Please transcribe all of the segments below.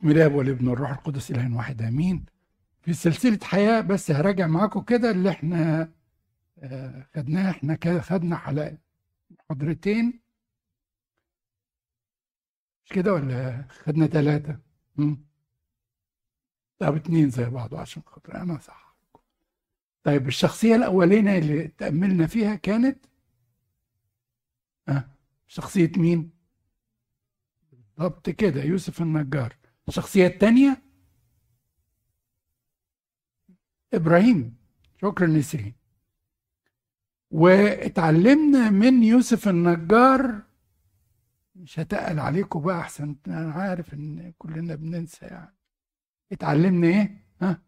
من الاب والابن والروح القدس اله واحد آمين. في سلسلة حياة بس هراجع معاكم كده اللي إحنا آه، خدناه. إحنا كده خدنا حلقه محاضرتين مش كده ولا خدنا ثلاثة طب اتنين زي بعض عشان خاطر أنا صح طيب الشخصية الأولانية اللي تأملنا فيها كانت؟ أه شخصية مين؟ بالضبط كده يوسف النجار. الشخصية الثانية إبراهيم شكرا نسرين واتعلمنا من يوسف النجار. مش هتقل عليكم بقى أحسن أنا عارف إن كلنا بننسى يعني. اتعلمنا إيه؟ ها؟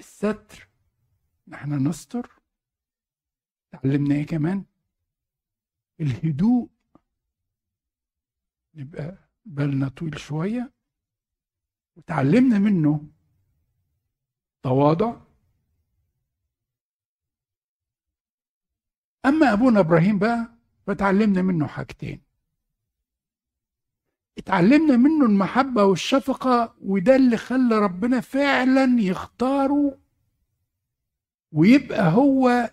الستر. إحنا نستر. اتعلمنا إيه كمان؟ الهدوء. نبقى بالنا طويل شوية. وتعلمنا منه تواضع. أما أبونا إبراهيم بقى فتعلمنا منه حاجتين. اتعلمنا منه المحبة والشفقة وده اللي خلى ربنا فعلا يختاره ويبقى هو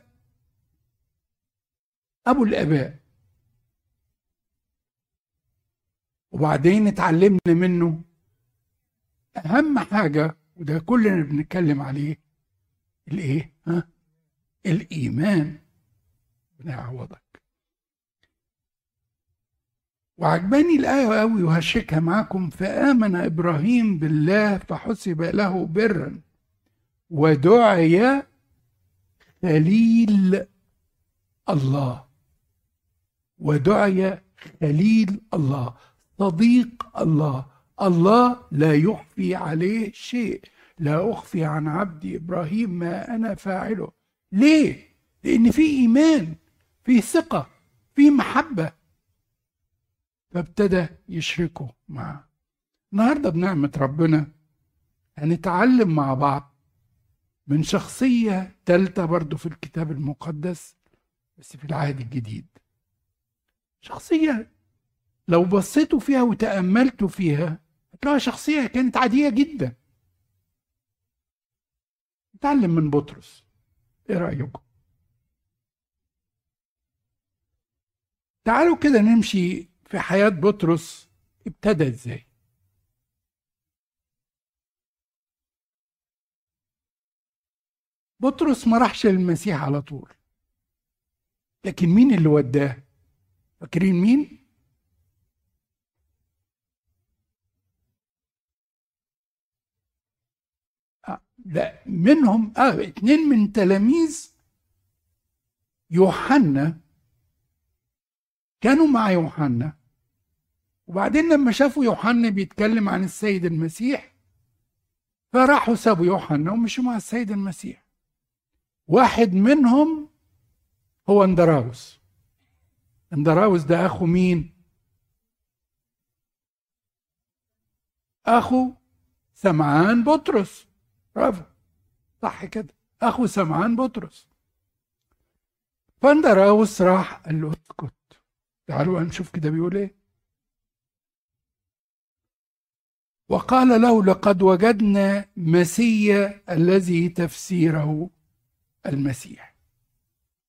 أبو الآباء. وبعدين اتعلمنا منه. أهم حاجة وده كلنا بنتكلم عليه الإيه؟ ها؟ الإيمان. بنعوضك وعجباني الآية قوي وهشكها معاكم. فآمن إبراهيم بالله فحسب له برا ودعي خليل الله. ودعي خليل الله. صديق الله. الله لا يخفي عليه شيء. لا أخفي عن عبدي إبراهيم ما أنا فاعله. ليه؟ لأن في إيمان في ثقة في محبة. فابتدى يشركه معه. النهاردة بنعمة ربنا هنتعلم مع بعض من شخصية تالتة برضو في الكتاب المقدس بس في العهد الجديد. شخصية لو بصيتوا فيها وتأملتوا فيها هتلاقوا شخصية كانت عادية جدا. نتعلم من بطرس. إيه رأيكم؟ تعالوا كده نمشي في حياة بطرس. ابتدى إزاي؟ بطرس ما راحش للمسيح على طول. لكن مين اللي وداه؟ فاكرين مين؟ لا منهم آه اتنين من تلاميذ يوحنا. كانوا مع يوحنا. وبعدين لما شافوا يوحنا بيتكلم عن السيد المسيح فراحوا سابوا يوحنا ومشوا مع السيد المسيح. واحد منهم هو اندراوس. اندراوس ده أخو مين؟ أخو سمعان بطرس. برافو صح كده. أخو سمعان بطرس. فاندراوس راح قال له اسكت. تعالوا نشوف كده بيقول إيه. وقال له لقد وجدنا مسيا الذي تفسيره المسيح.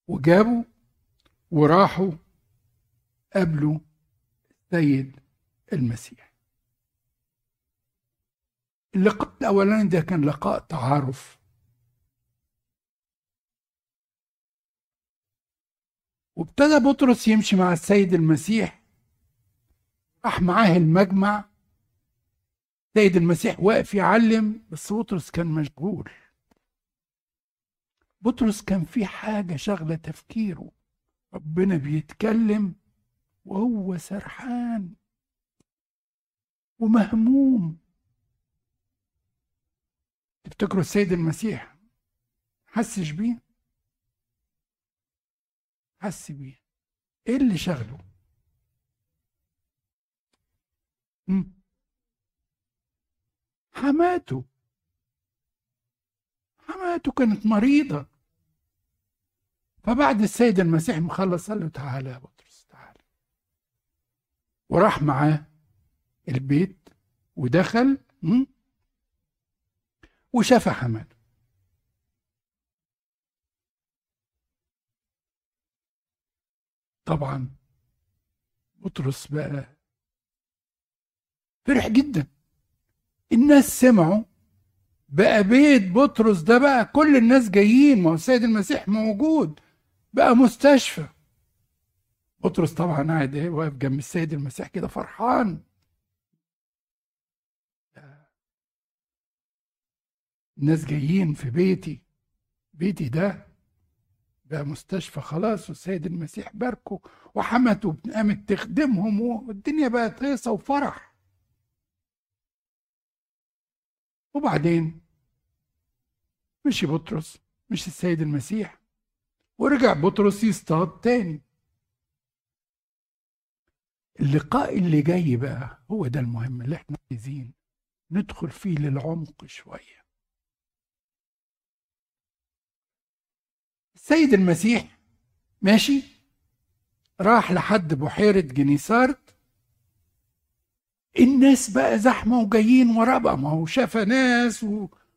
وجابوا وراحوا قابلوا السيد المسيح. اللقاء الاولاني ده كان لقاء تعارف. وابتدى بطرس يمشي مع السيد المسيح راح معاه المجمع. السيد المسيح واقف يعلم بس بطرس كان مشغول. بطرس كان في حاجة شغلة تفكيره. ربنا بيتكلم وهو سرحان ومهموم. تفتكروا السيد المسيح. حسش بيه. حس بيه. إيه اللي شغله حماته. حماته كانت مريضة. فبعد السيد المسيح مخلص قال له تعالى يا بطرس تعالى. وراح معاه البيت ودخل وشاف حماده. طبعا بطرس بقى فرح جدا. الناس سمعوا بقى بيت بطرس ده بقى كل الناس جايين ما هو السيد المسيح موجود بقى مستشفى. بطرس طبعا قاعد إيه واقف جنب السيد المسيح كده فرحان. الناس جايين في بيتي. بيتي ده بقى مستشفى خلاص والسيد المسيح باركه وحمته قامت تخدمهم والدنيا بقت هيصة وفرح. وبعدين مشي بطرس مش السيد المسيح ورجع بطرس يصطاد تاني. اللقاء اللي جاي بقى هو ده المهم اللي إحنا عايزين ندخل فيه للعمق شوية. السيد المسيح ماشي؟ راح لحد بحيرة جنيسارت. الناس بقى زحمة وجايين وراه بقى ما هو شاف ناس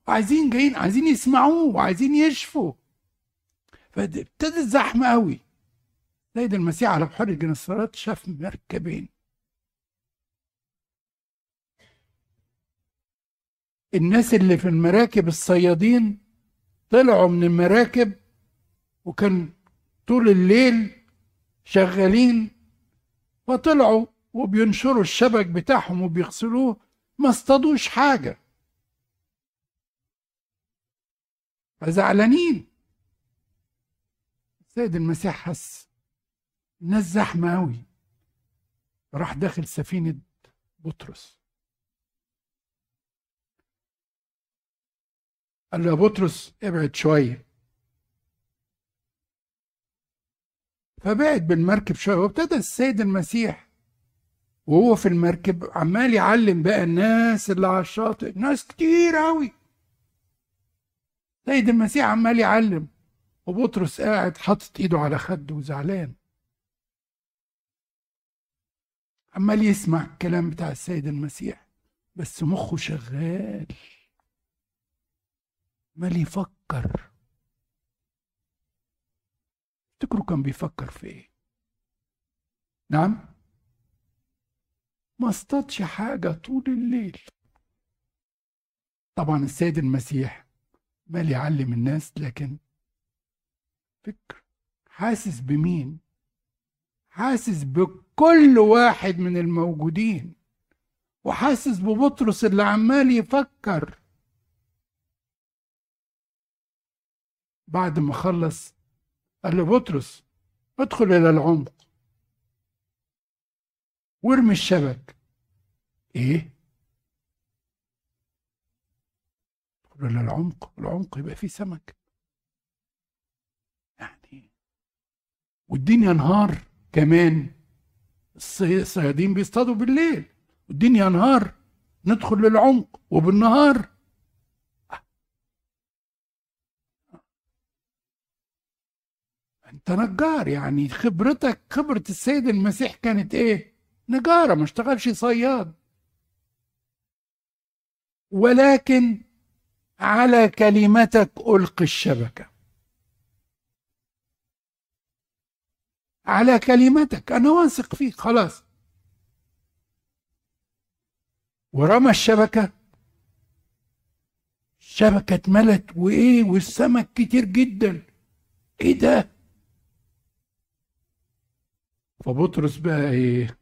وعايزين جايين عايزين يسمعوه وعايزين يشفوا. فابتدت زحمة قوي. سيد المسيح على بحيرة جنيسارت شاف مركبين. الناس اللي في المراكب الصيادين طلعوا من المراكب وكان طول الليل شغالين فطلعوا وبينشروا الشبك بتاعهم وبيغسلوه ما اصطادوش حاجة. فزعلانين. السيد المسيح حس الناس زحمة أوي. راح داخل سفينة بطرس. قال له يا بطرس ابعد شوية. فبعد بالمركب شوية وابتدى السيد المسيح وهو في المركب عمال يعلم بقى الناس اللي على الشاطئ ناس كتير أوي. سيد المسيح عمال يعلم وبطرس قاعد حاطط إيده على خده وزعلان. عمال يسمع الكلام بتاع السيد المسيح بس مخه شغال. عمال يفكر. تفتكروا كان بيفكر في إيه؟ نعم؟ ما اصطادش حاجة طول الليل. طبعا السيد المسيح مال يعلم الناس لكن فكر حاسس بمين؟ حاسس بكل واحد من الموجودين وحاسس ببطرس اللي عمال يفكر. بعد ما خلص قال له بطرس ادخل إلى العمق وارمي الشبك. إيه؟ ادخل إلى العمق العمق يبقى فيه سمك. يعني والدنيا نهار كمان. الصيادين بيصطادوا بالليل والدنيا نهار ندخل للعمق وبالنهار. انت نجار يعني. خبرتك خبرة السيد المسيح كانت إيه؟ نجارة ما اشتغلش صياد. ولكن على كلمتك ألقي الشبكة. على كلمتك أنا واثق فيك خلاص. ورمى الشبكة. الشبكة اتملت وإيه؟ والسمك كتير جدا. إيه ده؟ فبطرس بقى إيه؟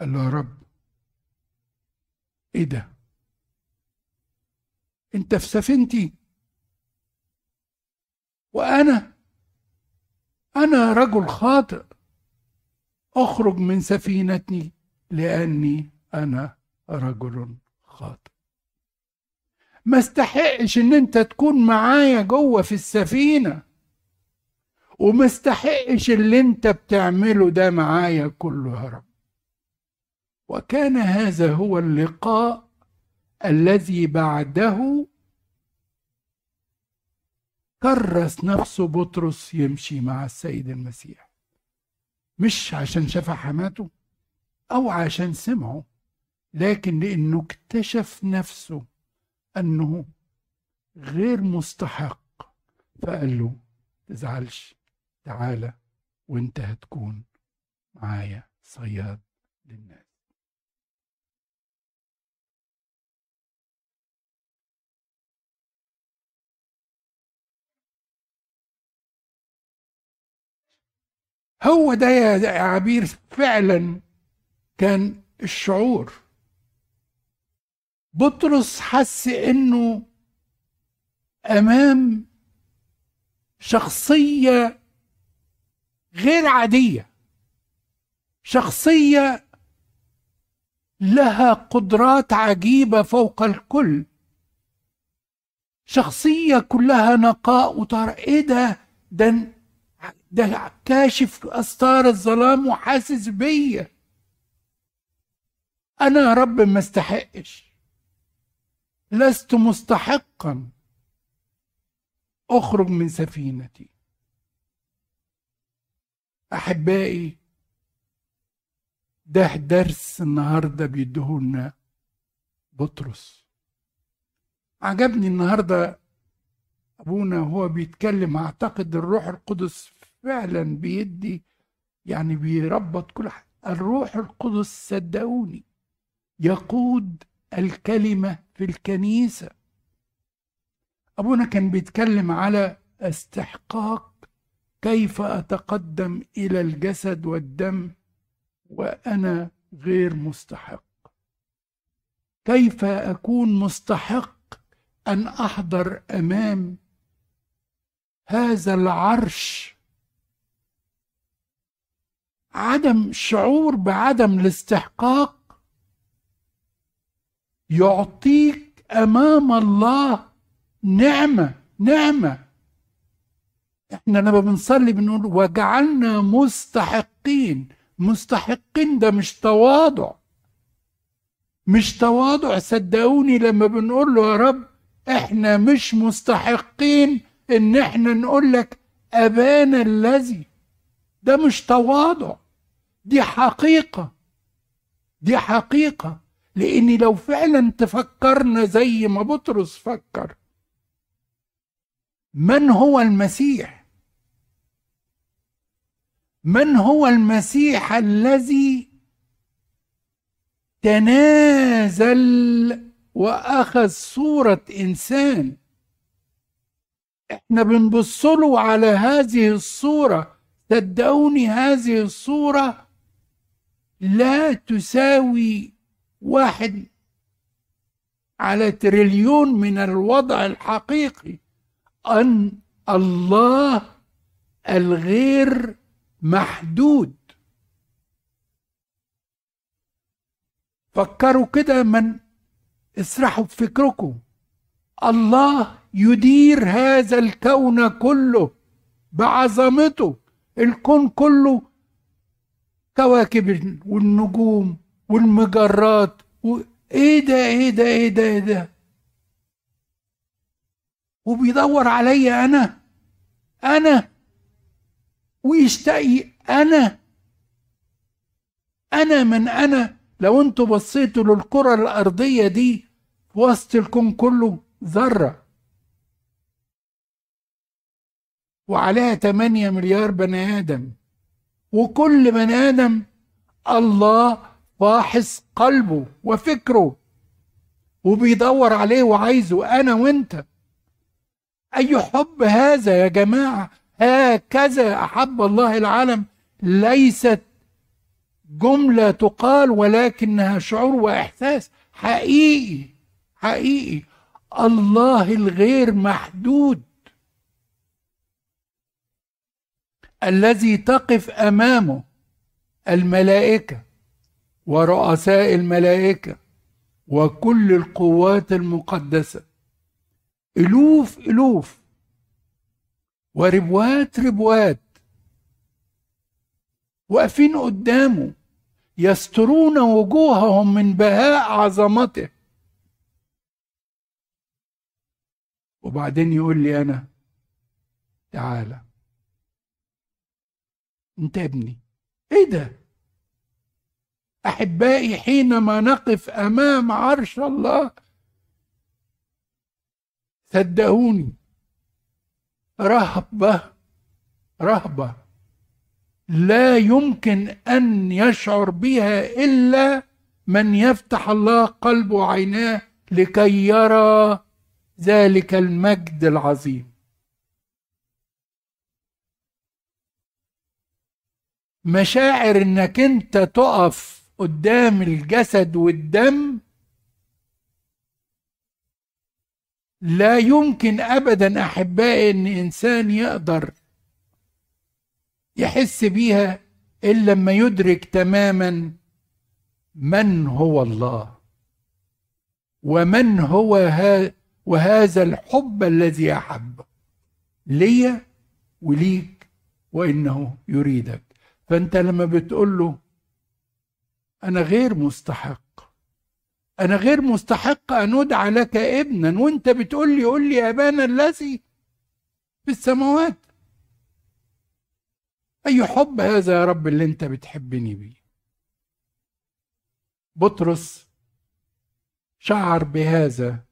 قال له يا رب إيه ده؟ أنت في سفينتي؟ وأنا؟ أنا رجل خاطئ أخرج من سفينتي لأني أنا رجل خاطئ. ما استحقش إن أنت تكون معايا جوه في السفينة. وما استحقش اللي أنت بتعمله ده معايا كله يا رب. وكان هذا هو اللقاء الذي بعده كرس نفسه بطرس يمشي مع السيد المسيح. مش عشان شاف حماته أو عشان سمعه. لكن لأنه اكتشف نفسه أنه غير مستحق فقال له تزعلش تعالى وأنت هتكون معايا صياد للناس. هو ده يا عبير فعلا كان الشعور. بطرس حس إنه أمام شخصية غير عادية شخصية لها قدرات عجيبة فوق الكل شخصية كلها نقاء وطهر إيه ده؟ ده ده كاشف أستار الظلام وحاسس بيا. أنا يا رب ما استحقش. لست مستحقا. أخرج من سفينتي. أحبائي ده درس النهارده بيديهولنا بطرس. عجبني النهارده أبونا وهو بيتكلم. أعتقد الروح القدس فعلا بيدي يعني بيربط كل حاجة الروح القدس صدقوني يقود الكلمة في الكنيسة. أبونا كان بيتكلم على استحقاق كيف أتقدم إلى الجسد والدم وأنا غير مستحق. كيف أكون مستحق أن أحضر أمام هذا العرش؟ عدم شعور بعدم الاستحقاق يعطيك أمام الله نعمة نعمة. إحنا لما بنصلي بنقول وجعلنا مستحقين. مستحقين ده مش تواضع. مش تواضع. صدقوني لما بنقول له يا رب إحنا مش مستحقين إن إحنا نقول لك ابانا الذي. ده مش تواضع. دي حقيقة. دي حقيقة. لأن لو فعلا تفكرنا زي ما بطرس فكر من هو المسيح؟ من هو المسيح الذي تنازل وأخذ صورة إنسان؟ إحنا بنبص له على هذه الصورة. صدقوني هذه الصورة لا تساوي واحد على تريليون من الوضع الحقيقي أن الله الغير محدود. فكروا كده من اسرحوا بفكركم الله يدير هذا الكون كله بعظمته. الكون كله كواكب والنجوم والمجرات. و... إيه ده إيه ده إيه ده إيه ده؟ وبيدور عليا أنا أنا ويشتقي أنا. أنا من أنا. لو أنتوا بصيتوا للكرة الأرضية دي وسط الكون كله ذرة. وعليها 8 مليار بني آدم. وكل بني آدم الله فاحص قلبه وفكره وبيدور عليه وعايزه أنا وأنت. أي حب هذا يا جماعة؟ هكذا أحب الله العالم. ليست جملة تقال ولكنها شعور وإحساس حقيقي حقيقي. الله الغير محدود. الذي تقف أمامه الملائكة. ورؤساء الملائكة وكل القوات المقدسة. ألوف ألوف. وربوات ربوات. واقفين قدامه يسترون وجوههم من بهاء عظمته. وبعدين يقول لي أنا تعالى أنت ابني. إيه ده؟ أحبائي حينما نقف أمام عرش الله صدقوني رهبة رهبة لا يمكن أن يشعر بها إلا من يفتح الله قلبه وعيناه لكي يرى ذلك المجد العظيم. مشاعر إنك أنت تقف قدام الجسد والدم لا يمكن ابدا أحبائي إن إنسان يقدر يحس بيها إلا لما يدرك تماما من هو الله ومن هو ها وهذا الحب الذي احب لي وليك وإنه يريدك. فأنت لما بتقول له أنا غير مستحق. أنا غير مستحق أن أدعى لك ابنا وأنت بتقول لي قول لي أبانا الذي في السماوات. أي حب هذا يا رب اللي أنت بتحبني بيه؟ بطرس شعر بهذا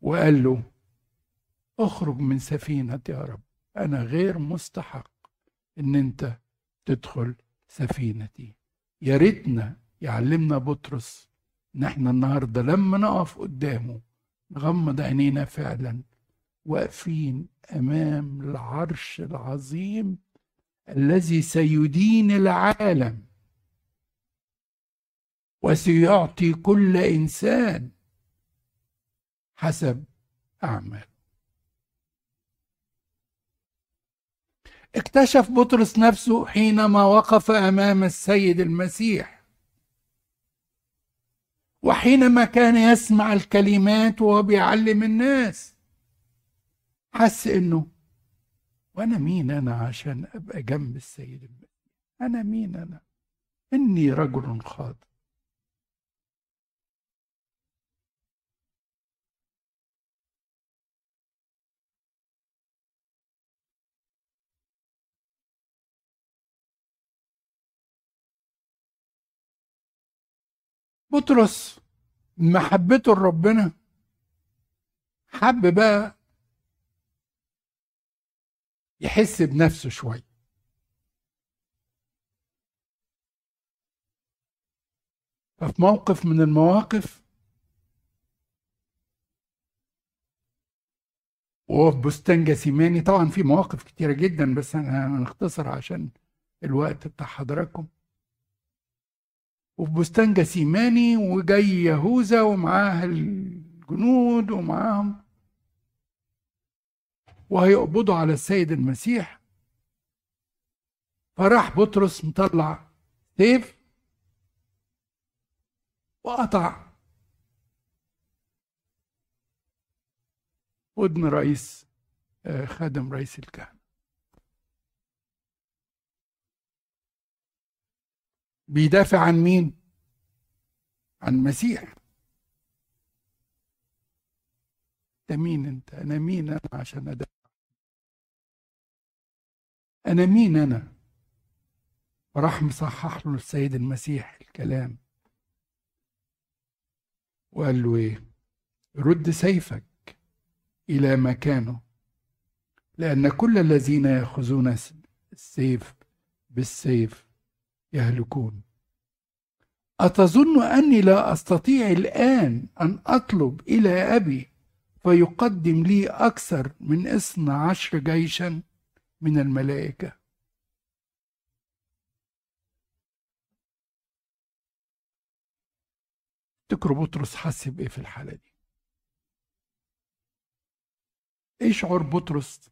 وقال له اخرج من سفينة يا رب. أنا غير مستحق إن أنت تدخل سفينتي. يا ريتنا يعلمنا بطرس إن إحنا النهارده لما نقف قدامه نغمض عينينا فعلا واقفين أمام العرش العظيم الذي سيدين العالم. وسيعطي كل إنسان حسب أعماله. اكتشف بطرس نفسه حينما وقف أمام السيد المسيح. وحينما كان يسمع الكلمات وهو بيعلم الناس حس إنه وأنا مين أنا عشان أبقى جنب السيد المسيح أنا مين أنا؟ إني رجل خاطئ. بطرس محبته لربنا. حب بقى يحس بنفسه شوية. ففي موقف من المواقف وهو في بستان جاسيماني طبعا في مواقف كتيرة جدا بس أنا هنختصر عشان الوقت بتاع حضراتكم. وفي بستان جسيماني وجاي يهوذا ومعاه الجنود ومعاهم وهيقبضوا على السيد المسيح. فراح بطرس مطلع سيف وقطع ودن رئيس آه، خادم رئيس الكهنة. بيدافع عن مين؟ عن المسيح أنت مين أنت؟ أنا مين أنا عشان أدافع؟ أنا مين أنا؟ وراح مصحح له السيد المسيح الكلام. وقال له إيه؟ رد سيفك إلى مكانه لأن كل الذين يأخذون السيف بالسيف يهلكون. أتظن أني لا أستطيع الآن أن أطلب إلى أبي فيقدم لي أكثر من اثنى عشر جيشا من الملائكة. تذكروا بطرس حس بإيه في الحالة دي؟ إيه شعور بطرس؟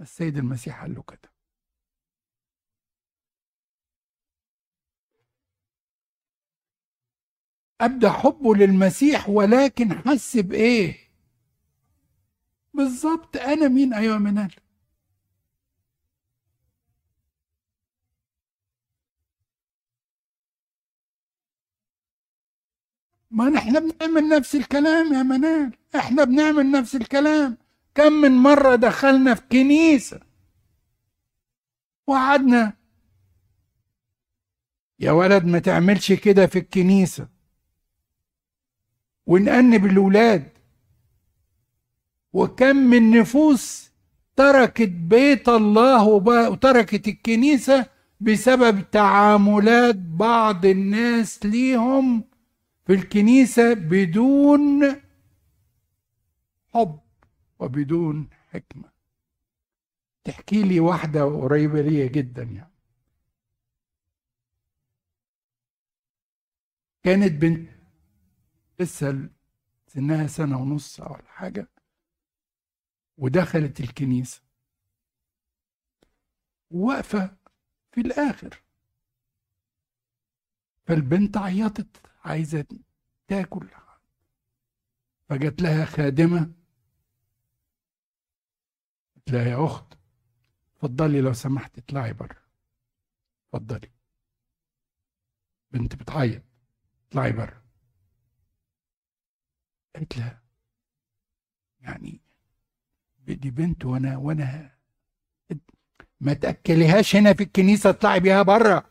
السيد المسيح قال له كده. أبدى حبه للمسيح ولكن حس بإيه بالظبط أنا مين؟ أيها منال ما نحن بنعمل نفس الكلام يا منال. إحنا بنعمل نفس الكلام. كم من مرة دخلنا في كنيسة؟ وقعدنا يا ولد ما تعملش كده في الكنيسة. ونأنب الولاد وكم من نفوس تركت بيت الله وتركت الكنيسة بسبب تعاملات بعض الناس ليهم في الكنيسة بدون حب وبدون حكمة. تحكي لي واحدة قريبة ليا جدا يعني. كانت بنت لسه سنها سنة ونص أو حاجة ودخلت الكنيسة. واقفة في الآخر. فالبنت عيطت عايزة تاكل. فجت لها خادمة. قلت لها يا أخت اتفضلي لو سمحت اطلعي بره اتفضلي. بنت بتعيط اطلعي بره قالت لها يعني دي بنت وأنا وأنا ما تاكليهاش هنا في الكنيسة اطلعي بيها بره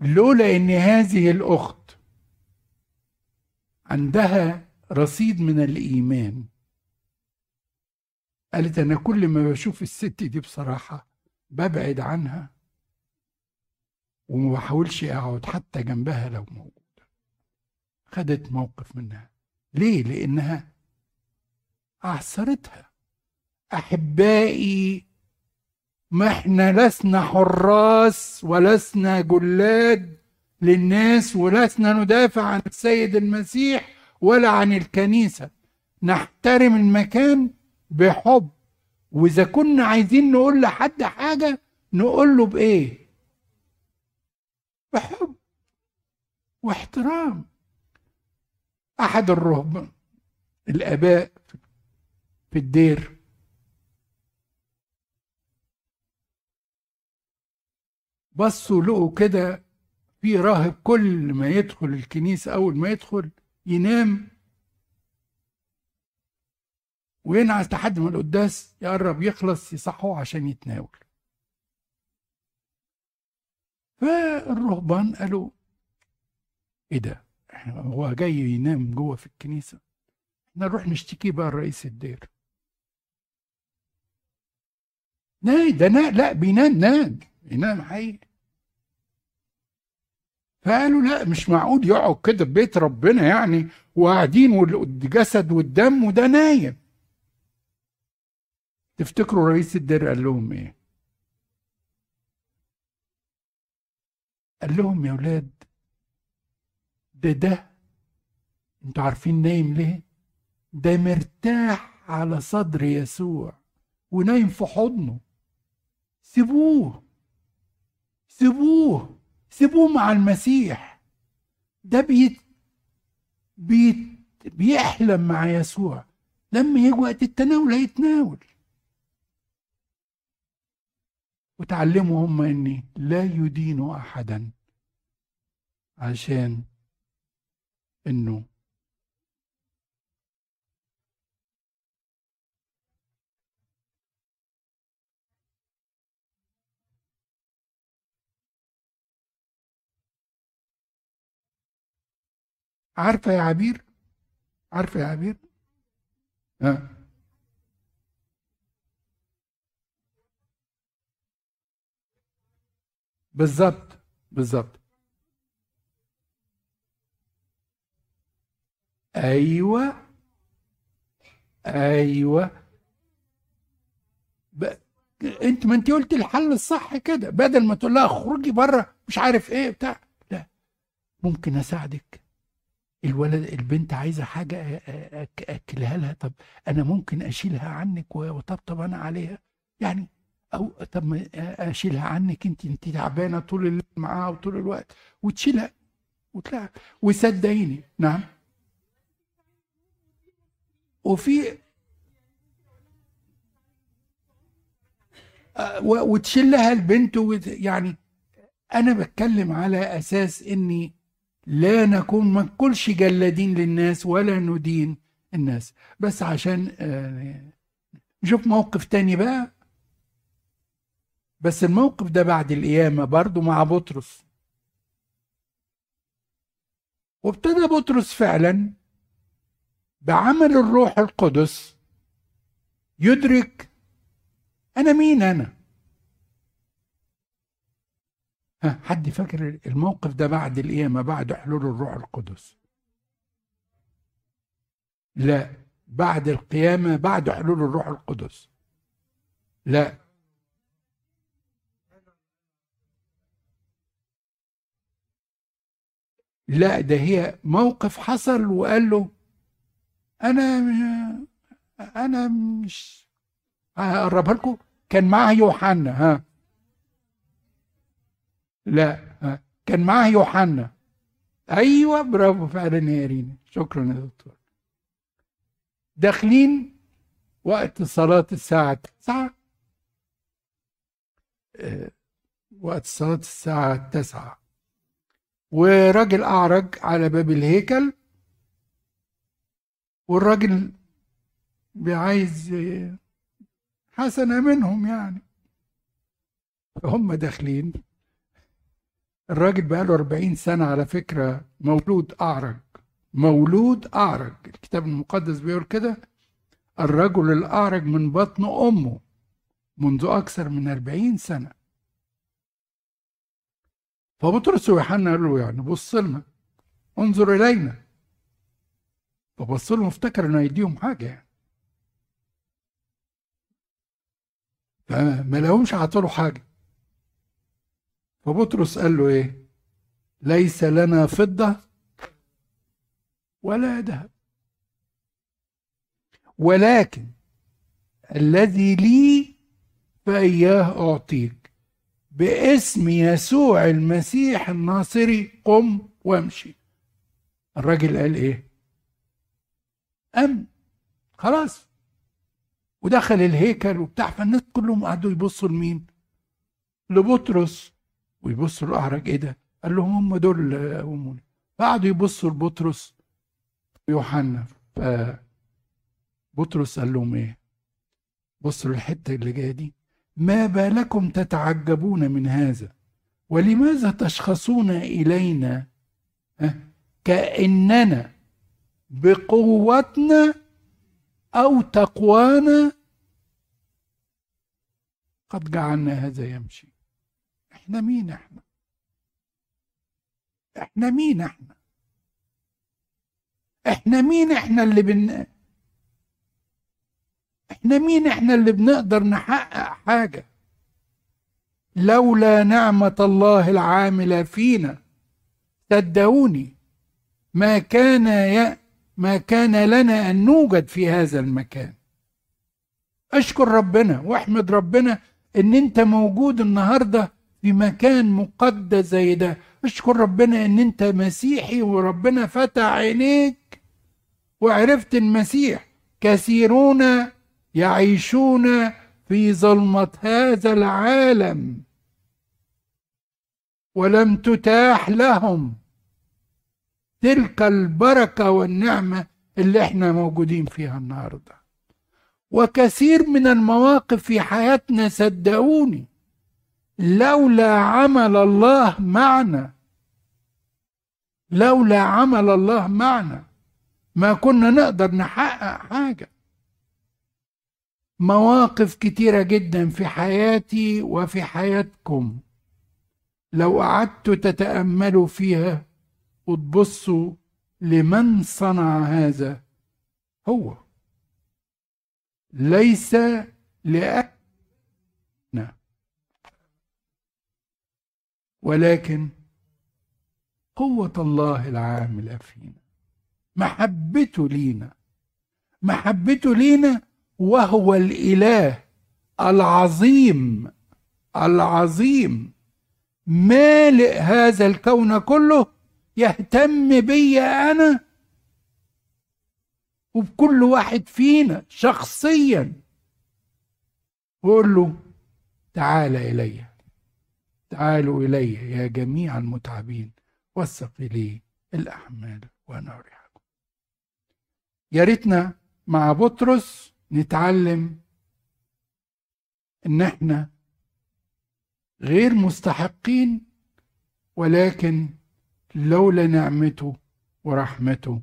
لولا إن هذه الأخت عندها رصيد من الإيمان قالت أنا كل ما بشوف الست دي بصراحة ببعد عنها. وما بحاولش أقعد حتى جنبها لو موجود. خدت موقف منها. ليه؟ لأنها اعثرتها أحبائي ما إحنا لسنا حراس ولسنا جلاد للناس ولسنا ندافع عن السيد المسيح ولا عن الكنيسة. نحترم المكان بحب. وإذا كنا عايزين نقول لحد حاجة نقول له بإيه؟ بحب واحترام. أحد الرهبان الآباء في الدير. بصوا لقوا كده في راهب كل ما يدخل الكنيسة أول ما يدخل ينام. وينعس لحد ما القداس يقرب يخلص يصحوه عشان يتناول. فالرهبان قالوا إيه ده؟ هو جاي ينام جوه في الكنيسة. إحنا نروح نشتكي بقى لرئيس الدير. ناي ده نا لا بينام نام ينام حقيقي فقالوا لا مش معقول يقعد كده في بيت ربنا يعني وقاعدين والجسد والدم وده نايم. تفتكروا رئيس الدير قال لهم إيه؟ قال لهم يا ولاد ده ده أنتوا عارفين نايم ليه؟ ده مرتاح على صدر يسوع ونايم في حضنه. سيبوه سيبوه سيبوه مع المسيح. ده بيت بيت بيحلم مع يسوع. لما يجي وقت التناول هيتناول. وتعلموا هم إني لا يدينوا أحدا عشان إنه عارفة يا عبير؟ عارفة يا عبير؟ ها؟ بالظبط بالظبط أيوه أيوه. ب... أنت ما أنت قلت الحل الصح كده. بدل ما تقول لها اخرجي بره مش عارف إيه بتاع. لا ممكن أساعدك. الولد البنت عايزة حاجة أكلها لها. طب أنا ممكن أشيلها عنك وطبطب أنا عليها؟ يعني أو طب ما أشيلها عنك أنت أنت تعبانة طول الليل معاها وطول الوقت وتشيلها وتلعب وصدقيني نعم. وفي آه، وتشيل لها البنت يعني أنا بتكلم على أساس إني لا نكون ما نكونش جلادين للناس ولا ندين الناس. بس عشان آه، نشوف موقف تاني بقى. بس الموقف ده بعد القيامة برضو مع بطرس. وابتدى بطرس فعلا بعمل الروح القدس يدرك أنا مين أنا. ها حد فاكر الموقف ده بعد القيامة بعد حلول الروح القدس؟ لا بعد القيامة بعد حلول الروح القدس. لا. لا ده هي موقف حصل وقال له أنا أنا مش هقربها لكم؟ كان معاه يوحنا ها. لا ها. كان معاه يوحنا. أيوه برافو فعلا يا رينا. شكرا يا دكتور. داخلين وقت صلاة الساعة 9 آه، وقت صلاة الساعة 9 وراجل أعرج على باب الهيكل والراجل عايز حسنة منهم يعني. هم داخلين. الراجل بقاله 40 سنة على فكرة مولود أعرج مولود أعرج. الكتاب المقدس بيقول كده الرجل الأعرج من بطن أمه منذ أكثر من 40 سنة. فبطرس ويوحنا قالوا له يعني بص لنا انظر إلينا. فبص لهم افتكر إنه هيديهم حاجة يعني. فما لهمش عطوا حاجة. فبطرس قال له إيه؟ ليس لنا فضة ولا ذهب. ولكن الذي لي فإياه أعطيك. باسم يسوع المسيح الناصري قم وامشي. الراجل قال إيه؟ أم. خلاص. ودخل الهيكل وبتاع فالناس كلهم قعدوا يبصوا لمين؟ لبطرس. ويبصوا لأعرج إيه ده؟ قال لهم هم دول أموني فقعدوا يبصوا لبطرس ويوحنا. فبطرس قال لهم إيه؟ بصوا للحتة اللي جاية دي. ما بالكم تتعجبون من هذا؟ ولماذا تشخصون إلينا؟ كأننا بقوتنا أو تقوانا؟ قد جعلنا هذا يمشي. إحنا مين إحنا؟ إحنا مين إحنا؟ إحنا مين إحنا اللي بن إحنا مين إحنا اللي بنقدر نحقق حاجة؟ لولا نعمة الله العاملة فينا. صدقوني ما كان ي... ما كان لنا أن نوجد في هذا المكان. أشكر ربنا وأحمد ربنا إن أنت موجود النهارده في مكان مقدس زي ده. أشكر ربنا إن أنت مسيحي وربنا فتح عينيك وعرفت المسيح كثيرون يعيشون في ظلمة هذا العالم. ولم تتاح لهم تلك البركة والنعمة اللي إحنا موجودين فيها النهاردة. وكثير من المواقف في حياتنا صدقوني لولا عمل الله معنا لولا عمل الله معنا ما كنا نقدر نحقق حاجة. مواقف كتيرة جدا في حياتي وفي حياتكم. لو قعدتوا تتأملوا فيها وتبصوا لمن صنع هذا هو ليس لأنا ولكن قوة الله العاملة فينا. محبته لينا. محبته لينا وهو الإله العظيم العظيم. مالئ هذا الكون كله يهتم بيا أنا وبكل واحد فينا شخصيا. وقول له تعال إلي تعالوا إلي يا جميع المتعبين والثقلي الاحمال وأنا اريحكم يا ريتنا مع بطرس نتعلم إن إحنا غير مستحقين ولكن لولا نعمته ورحمته.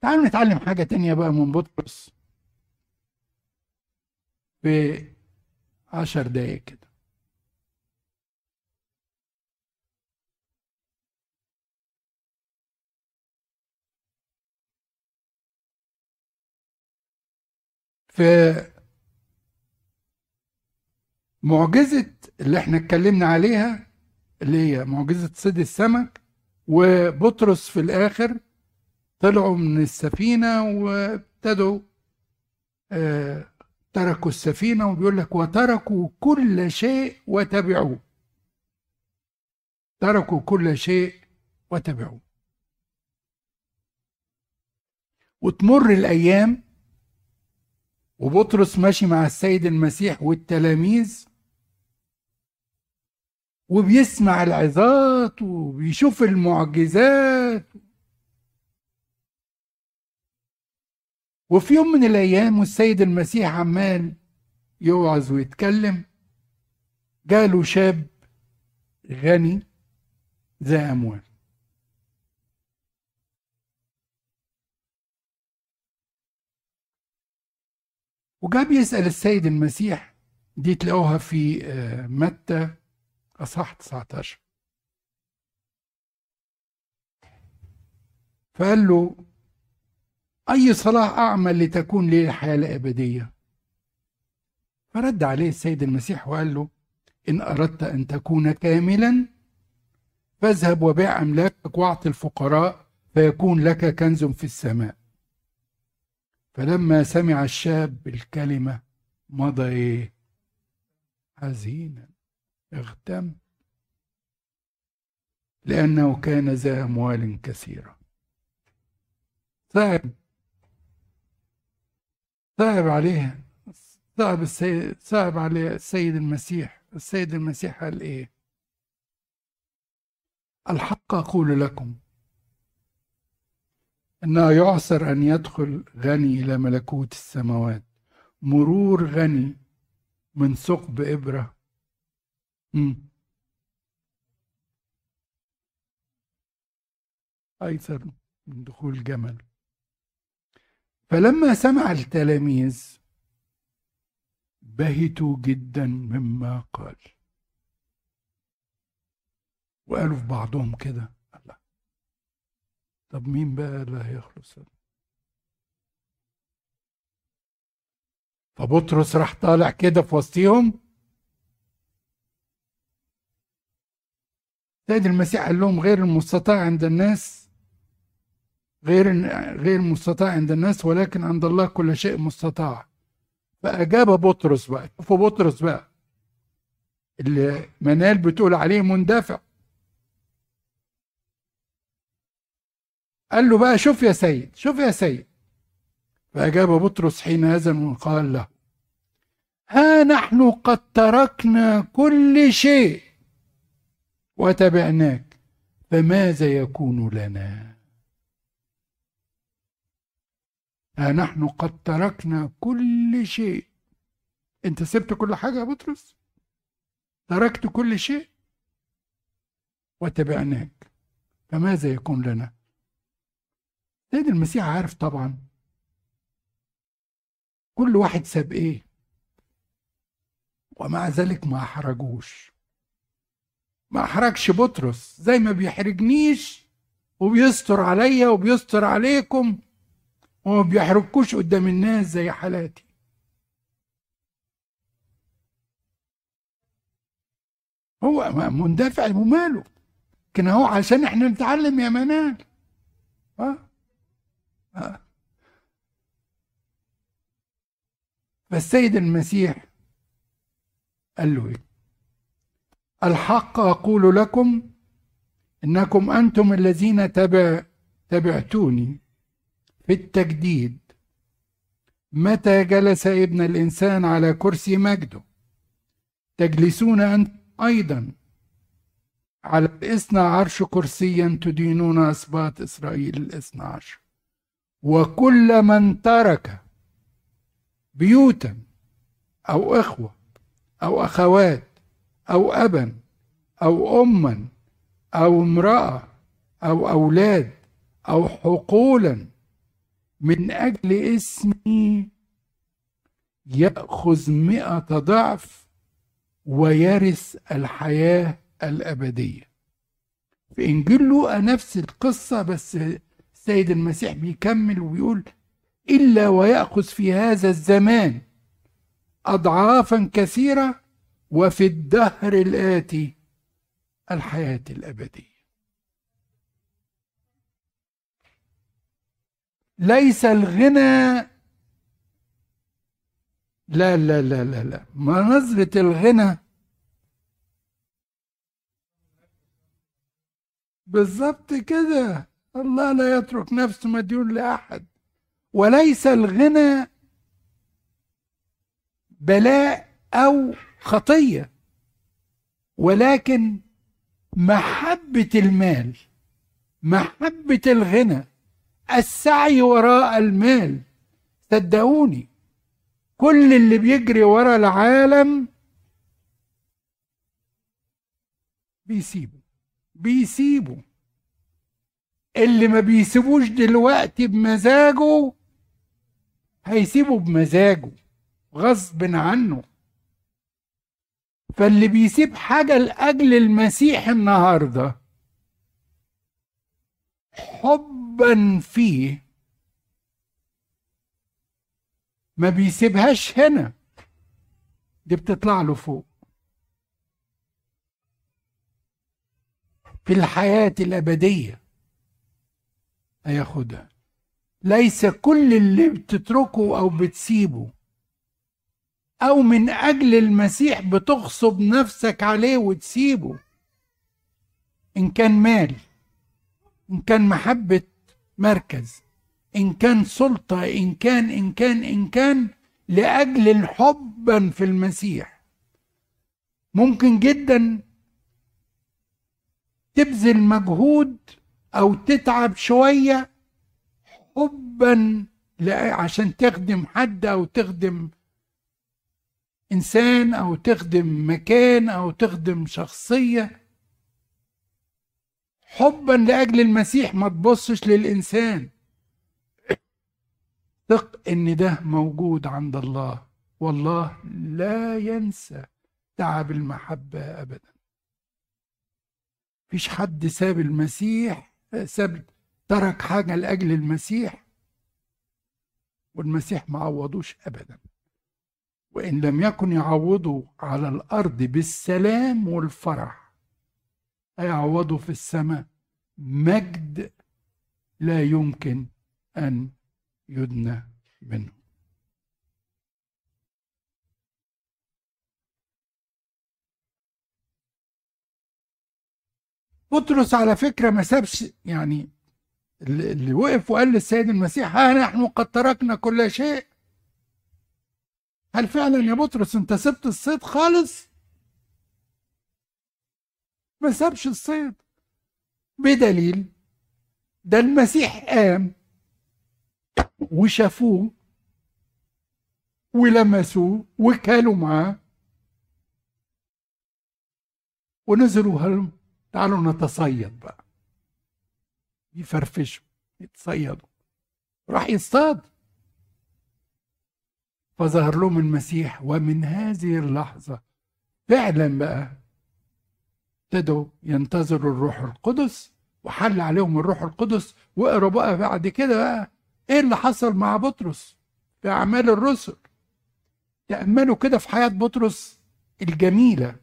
تعالوا نتعلم حاجة تانية بقى من بطرس. في عشر دقايق كده. في معجزة اللي إحنا اتكلمنا عليها اللي هي معجزة صيد السمك وبطرس في الآخر طلعوا من السفينة وابتدوا آه تركوا السفينة وبيقول لك وتركوا كل شيء وتبعوه. تركوا كل شيء وتبعوه. وتمر الأيام وبطرس ماشي مع السيد المسيح والتلاميذ وبيسمع العظات وبيشوف المعجزات. وفي يوم من الأيام والسيد المسيح عمال يوعظ ويتكلم جاله شاب غني ذا أموال. وجاب يسأل السيد المسيح دي تلاقوها في آه، متى؟ أصح 19 فقال له أي صلاح أعمل لتكون لي الحياة الأبدية فرد عليه السيد المسيح وقال له إن أردت أن تكون كاملا فاذهب وبيع أملاكك واعط الفقراء فيكون لك كنز في السماء. فلما سمع الشاب الكلمة مضى إيه؟ حزينا اغتم. لأنه كان ذا أموال كثيرة. صعب. صعب عليه. صعب السيد صعب عليه السيد المسيح. السيد المسيح قال إيه؟ الحق أقول لكم أنه يعسر أن يدخل غني إلى ملكوت السماوات. مرور غني من ثقب إبرة. أيسر من دخول جمل. فلما سمع التلاميذ بهتوا جدا مما قال. وقالوا في بعضهم كده. طب مين بقى اللي هيخلص؟ فبطرس راح طالع كده في وسطيهم. سيد المسيح قال لهم غير المستطاع عند الناس غير غير مستطاع عند الناس ولكن عند الله كل شيء مستطاع. فأجاب بطرس بقى. شوفوا بطرس بقى اللي منال بتقول عليه مندفع. قال له بقى شوف يا سيد شوف يا سيد. فأجاب بطرس حينئذ وقال له ها نحن قد تركنا كل شيء وتبعناك فماذا يكون لنا؟ ها نحن قد تركنا كل شيء. انت سبت كل حاجة يا بطرس؟ تركت كل شيء وتبعناك فماذا يكون لنا؟ سيد المسيح عارف طبعا. كل واحد ساب إيه؟ ومع ذلك ما أحرجوش. ما أحرجش بطرس. زي ما بيحرجنيش وبيستر عليا وبيستر عليكم وما بيحرجكوش قدام الناس زي حالاتي. هو مندفع وماله لكن هو عشان إحنا نتعلم يا منال. ها أه؟ فالسيد المسيح قال له إيه؟ الحق أقول لكم إنكم أنتم الذين تبع تبعتوني في التجديد. متى جلس ابن الإنسان على كرسي مجده؟ تجلسون أنتم أيضا. على الإثنى عرش كرسيا تدينون اسباط إسرائيل الإثنى عشر وكل من ترك بيوتا أو إخوة أو أخوات أو أبا أو أما أو امرأة أو أولاد أو حقولا من أجل اسمي يأخذ مئة ضعف ويرث الحياة الأبدية. في انجيل لوقا نفس القصة بس السيد المسيح بيكمل ويقول إلا ويأخذ في هذا الزمان اضعافا كثيرة وفي الدهر الآتي الحياة الأبدية. ليس الغنى لا لا لا لا لا. ما نظرة الغنى. بالظبط كده. الله لا يترك نفسه مديون لأحد. وليس الغنى بلاء أو خطية ولكن محبة المال محبة الغنى السعي وراء المال. صدقوني كل اللي بيجري ورا العالم بيسيبه بيسيبه. اللي ما بيسيبوش دلوقتي بمزاجه هيسيبه بمزاجه غصب عنه. فاللي بيسيب حاجة لأجل المسيح النهاردة حبا فيه ما بيسيبهاش هنا. دي بتطلع له فوق. في الحياة الأبدية. هياخدها ليس كل اللي بتتركه أو بتسيبه. أو من أجل المسيح بتغصب نفسك عليه وتسيبه. إن كان مال إن كان محبة مركز إن كان سلطة إن كان إن كان إن كان لأجل حبا في المسيح. ممكن جدا تبذل مجهود أو تتعب شوية حبا عشان تخدم حد أو تخدم إنسان أو تخدم مكان أو تخدم شخصية. حبا لأجل المسيح ما تبصش للإنسان. ثق إن ده موجود عند الله والله لا ينسى تعب المحبة ابدا. فيش حد ساب المسيح ساب ترك حاجة لأجل المسيح والمسيح ما عوضوش أبدا. وإن لم يكن يعوضوا على الأرض بالسلام والفرح هيعوضوا في السماء. مجد لا يمكن أن يدنى منه. بطرس على فكرة ما سابش يعني اللي وقف وقال للسيد المسيح ها نحن قد تركنا كل شيء. هل فعلا يا بطرس أنت سبت الصيد خالص؟ ما سابش الصيد. بدليل ده المسيح قام وشافوه ولمسوه وكالوا معاه ونزلوا هلم تعالوا نتصيد بقى. يفرفشوا يتصيدوا. راح يصطاد فظهر لهم المسيح ومن هذه اللحظة فعلا بقى ابتدوا ينتظروا الروح القدس وحل عليهم الروح القدس واقروا بقى بعد كده بقى إيه اللي حصل مع بطرس؟ في أعمال الرسل. تأملوا كده في حياة بطرس الجميلة.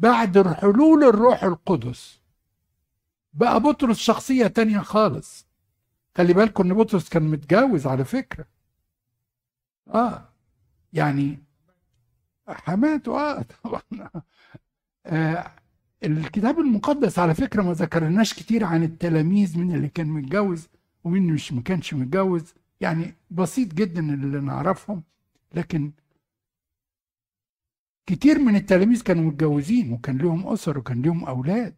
بعد حلول الروح القدس. بقى بطرس شخصية تانية خالص. خلي بالكم إن بطرس كان متجوز على فكرة. آه يعني حماته آه طبعا. آه الكتاب المقدس على فكرة ما ذكرناش كتير عن التلاميذ من اللي كان متجوز ومين مش ما كانش متجوز. يعني بسيط جدا اللي نعرفهم. لكن كتير من التلاميذ كانوا متجوزين وكان لهم أسر وكان لهم أولاد.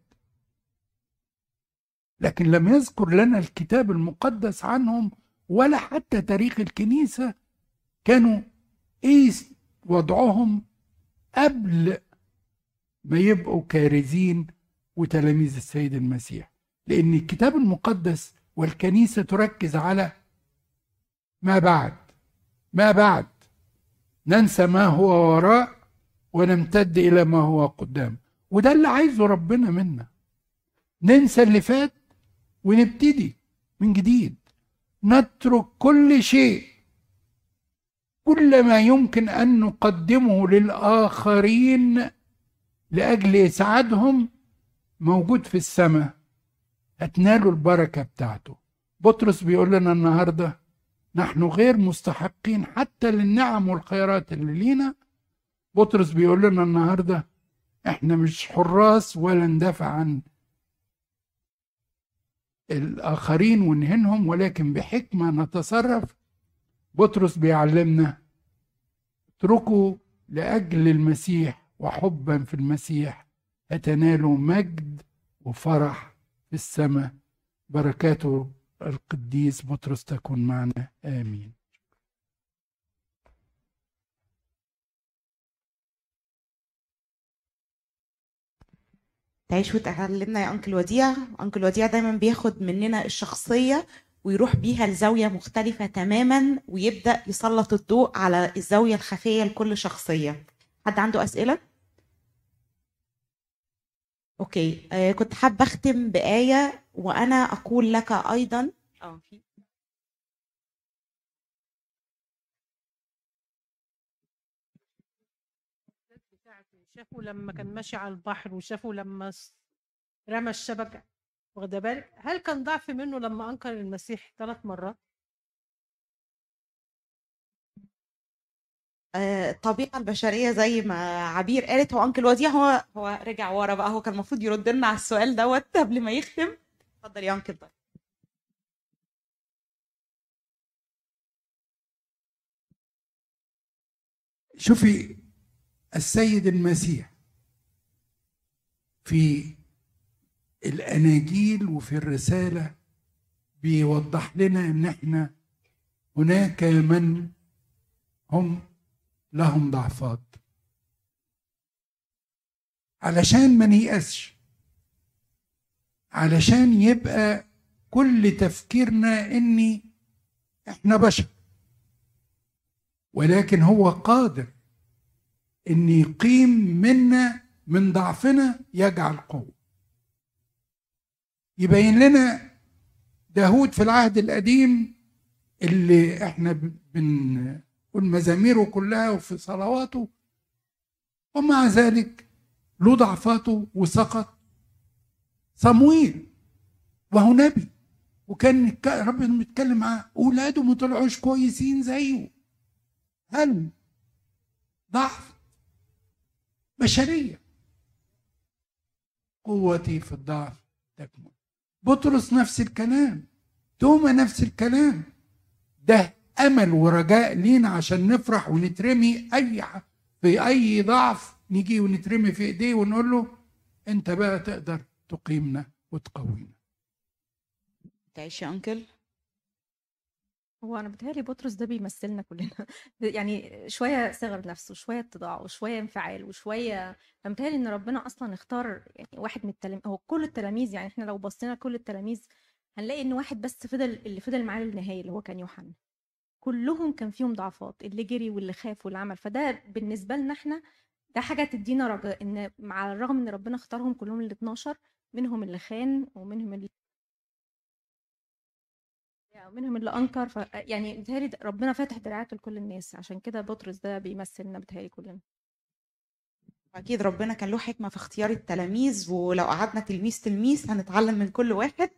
لكن لم يذكر لنا الكتاب المقدس عنهم ولا حتى تاريخ الكنيسة. كانوا إيه وضعهم قبل ما يبقوا كارزين وتلاميذ السيد المسيح. لأن الكتاب المقدس والكنيسة تركز على ما بعد ما بعد. ننسى ما هو وراء ونمتد إلى ما هو قدام. وده اللي عايزه ربنا منا. ننسى اللي فات ونبتدي من جديد. نترك كل شيء. كل ما يمكن أن نقدمه للآخرين لأجل اسعادهم موجود في السماء. هتنالوا البركة بتاعته. بطرس بيقول لنا النهارده نحن غير مستحقين حتى للنعم والخيرات اللي لينا بطرس بيقول لنا النهارده إحنا مش حراس ولا ندافع عن الآخرين ونهنهم ولكن بحكمة نتصرف. بطرس بيعلمنا اتركوا لأجل المسيح وحبا في المسيح هتنالوا مجد وفرح في السماء. بركاته القديس بطرس تكون معنا. آمين. تعيش وتعلمنا يا أنكل وديع. أنكل وديع دايما بياخد مننا الشخصية ويروح بيها لزاوية مختلفة تماما ويبدأ يسلط الضوء على الزاوية الخفية لكل شخصية. حد عنده أسئلة؟ أوكي. آه كنت حابة أختم بآية وأنا أقول لك أيضا. آه في شافوا لما كان ماشي على البحر وشافوا لما رمى الشبكة واخدة بالك؟ هل كان ضعف منه لما أنكر المسيح ثلاث مرات؟ الطبيعه آه، البشرية زي ما عبير قالت هو انكل وديع هو هو رجع ورا بقى هو كان المفروض يرد لنا على السؤال دوت قبل ما يختم. اتفضل يا انكل طيب. شوفي السيد المسيح في الأناجيل وفي الرسالة بيوضح لنا إن إحنا هناك من هم لهم ضعفات. علشان ما نيأسش علشان يبقى كل تفكيرنا إني إحنا بشر ولكن هو قادر إن يقيم منا من ضعفنا يجعل قوة. يبين لنا داود في العهد القديم اللي إحنا بنقول مزاميره كلها وفي صلواته ومع ذلك له ضعفاته وسقط صمويل وهو نبي وكان ربنا بيتكلم معاه أولاده ما طلعوش كويسين زيه. هل ضعف بشرية. قوتي في الضعف تكمن. بطرس نفس الكلام. توما نفس الكلام. ده أمل ورجاء لينا عشان نفرح ونترمي أي في أي ضعف نيجي ونترمي في إيديه ونقول له أنت بقى تقدر تقيمنا وتقوينا. تعيش يا أنكل. هو أنا بيتهيأ لي بطرس ده بيمثّلنا كلّنا يعني شوية صِغَر نَفْس وشوية اتضاع وشوية انفعال وشوية فمتهيأ لي إن ربنا أصلًا اختار يعني واحد من التلام هو كل التلاميذ يعني إحنا لو بصّينا لكل التلاميذ هنلاقي إن واحد بس فضل اللي فضل معاه للنهاية اللي هو كان يوحنا. كلّهم كان فيهم ضعفات، اللي جري واللي خاف واللي عمل، فده بالنسبة لنا إحنا ده حاجة تدّينا رجاء إن مع الرغم إن ربنا اختارهم كلّهم ال12 منهم اللي خان ومنهم اللي منهم اللي أنكر ف يعني بيتهيألي ربنا فاتح دراعاته لكل الناس عشان كده بطرس ده بيمثلنا بيتهيألي كلنا. أكيد ربنا كان له حكمة في اختيار التلاميذ ولو قعدنا تلميذ تلميذ هنتعلم من كل واحد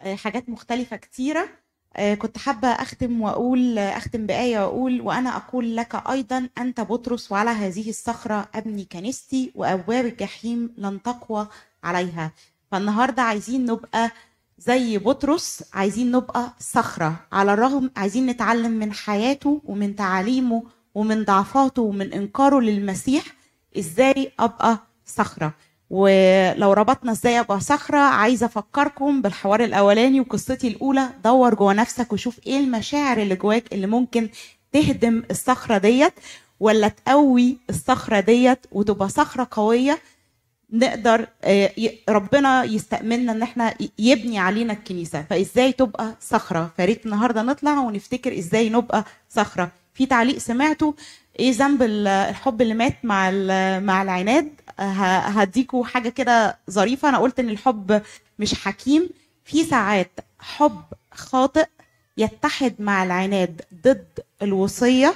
آه، حاجات مختلفة كتيرة. آه، كنت حابة أختم وأقول أختم بآية وأقول وأنا أقول لك أيضا أنت بطرس وعلى هذه الصخرة أبني كنيستي وأبواب الجحيم لن تقوى عليها. فالنهاردة عايزين نبقى زي بطرس عايزين نبقى صخرة على الرغم عايزين نتعلم من حياته ومن تعاليمه ومن ضعفاته ومن إنكاره للمسيح إزاي أبقى صخرة. ولو ربطنا إزاي أبقى صخرة عايزه أفكركم بالحوار الأولاني وقصتي الأولى. دور جوه نفسك وشوف إيه المشاعر اللي جواك اللي ممكن تهدم الصخرة ديت ولا تقوي الصخرة ديت وتبقى صخرة قوية نقدر آه، ربنا يستأمننا إن إحنا يبني علينا الكنيسة. فإزاي تبقى صخرة؟ فريت النهارده نطلع ونفتكر إزاي نبقى صخرة. في تعليق سمعته إيه ذنب ال- الحب اللي مات مع مع العناد؟ ه- هديكوا حاجة كده ظريفة. أنا قلت إن الحب مش حكيم. في ساعات حب خاطئ يتحد مع العناد ضد الوصية.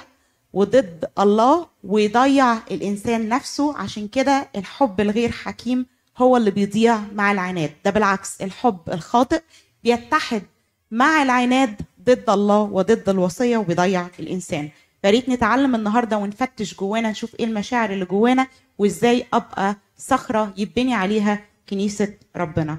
وضد الله ويضيع الإنسان نفسه. عشان كده الحب الغير حكيم هو اللي بيضيع مع العناد. ده بالعكس الحب الخاطئ بيتحد مع العناد ضد الله وضد الوصية وبيضيع الإنسان. فريت نتعلم النهارده ونفتش جوانا نشوف إيه المشاعر اللي جوانا وإزاي أبقى صخرة يبني عليها كنيسة ربنا.